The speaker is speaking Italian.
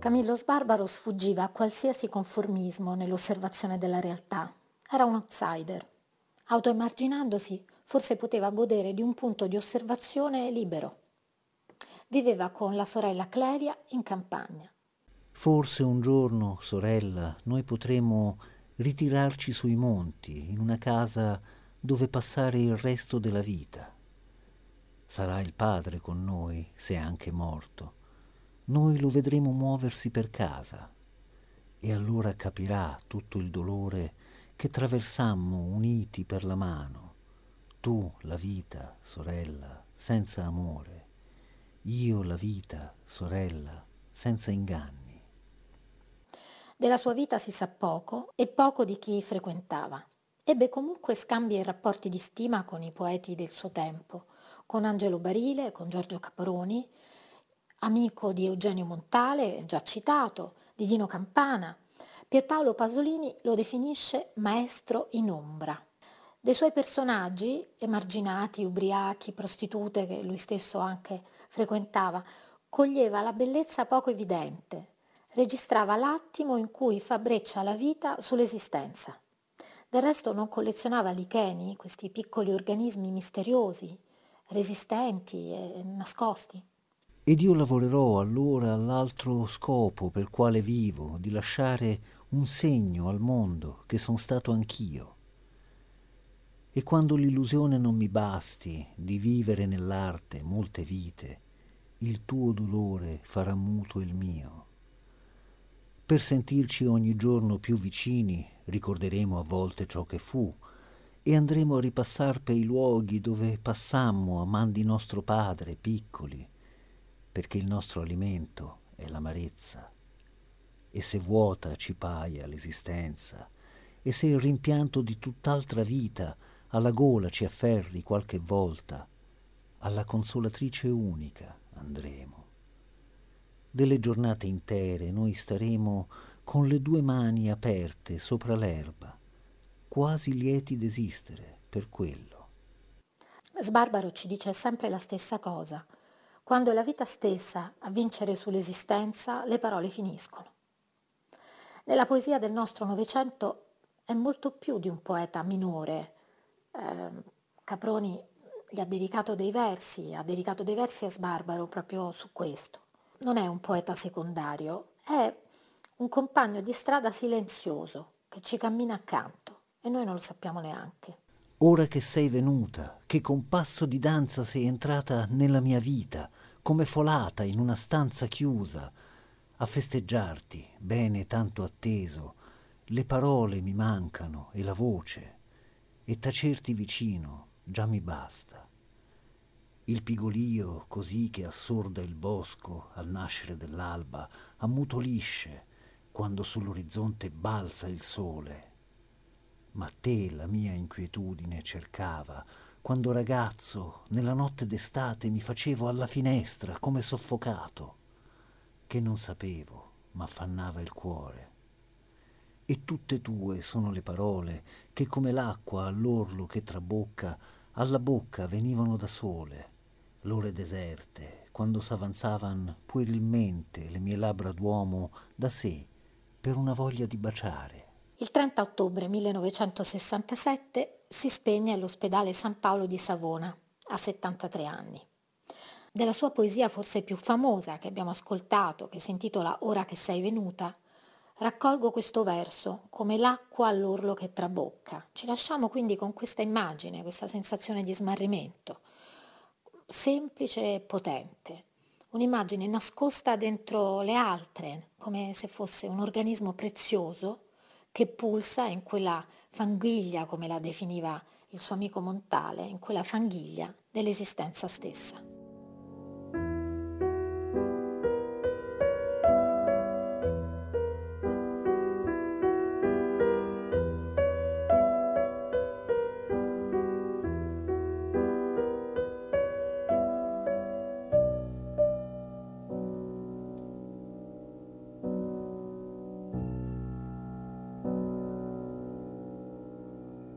Camillo Sbarbaro sfuggiva a qualsiasi conformismo nell'osservazione della realtà. Era un outsider. Autoemarginandosi, forse poteva godere di un punto di osservazione libero. Viveva con la sorella Clelia in campagna. Forse un giorno, sorella, noi potremo ritirarci sui monti, in una casa dove passare il resto della vita. Sarà il padre con noi, se anche morto noi lo vedremo muoversi per casa e allora capirà tutto il dolore che traversammo uniti per la mano. Tu la vita, sorella, senza amore, io la vita, sorella, senza inganni. Della sua vita si sa poco e poco di chi frequentava. Ebbe comunque scambi e rapporti di stima con i poeti del suo tempo, con Angelo Barile, con Giorgio Caproni, amico di Eugenio Montale, già citato, di Dino Campana. Pierpaolo Pasolini lo definisce maestro in ombra. Dei suoi personaggi, emarginati, ubriachi, prostitute che lui stesso anche frequentava, coglieva la bellezza poco evidente, registrava l'attimo in cui fa breccia la vita sull'esistenza. Del resto non collezionava licheni, questi piccoli organismi misteriosi, resistenti e nascosti. Ed io lavorerò allora all'altro scopo per quale vivo, di lasciare un segno al mondo che son stato anch'io. E quando l'illusione non mi basti di vivere nell'arte molte vite, il tuo dolore farà muto il mio. Per sentirci ogni giorno più vicini, ricorderemo a volte ciò che fu, e andremo a ripassar per i luoghi dove passammo a man di nostro padre, piccoli, perché il nostro alimento è l'amarezza. E se vuota ci paia l'esistenza, e se il rimpianto di tutt'altra vita alla gola ci afferri qualche volta, alla consolatrice unica andremo. Delle giornate intere noi staremo con le due mani aperte sopra l'erba, quasi lieti d'esistere per quello. Sbarbaro ci dice sempre la stessa cosa quando è la vita stessa a vincere sull'esistenza, le parole finiscono. Nella poesia del nostro Novecento è molto più di un poeta minore. Eh, Caproni gli ha dedicato dei versi, ha dedicato dei versi a Sbarbaro proprio su questo. Non è un poeta secondario, è un compagno di strada silenzioso che ci cammina accanto e noi non lo sappiamo neanche. Ora che sei venuta, che con passo di danza sei entrata nella mia vita, come folata in una stanza chiusa, a festeggiarti, bene tanto atteso, le parole mi mancano e la voce, e tacerti vicino già mi basta. Il pigolio, così che assorda il bosco al nascere dell'alba, ammutolisce quando sull'orizzonte balza il sole ma te la mia inquietudine cercava, quando ragazzo, nella notte d'estate, mi facevo alla finestra come soffocato, che non sapevo, m'affannava il cuore. E tutte tue sono le parole che come l'acqua all'orlo che trabocca, alla bocca venivano da sole, l'ore deserte, quando s'avanzavan puerilmente le mie labbra d'uomo da sé, per una voglia di baciare. Il 30 ottobre 1967 si spegne all'ospedale San Paolo di Savona, a 73 anni. Della sua poesia forse più famosa che abbiamo ascoltato, che si intitola Ora che sei venuta, raccolgo questo verso come l'acqua all'orlo che trabocca. Ci lasciamo quindi con questa immagine, questa sensazione di smarrimento, semplice e potente, un'immagine nascosta dentro le altre, come se fosse un organismo prezioso che pulsa in quella fanghiglia, come la definiva il suo amico Montale, in quella fanghiglia dell'esistenza stessa.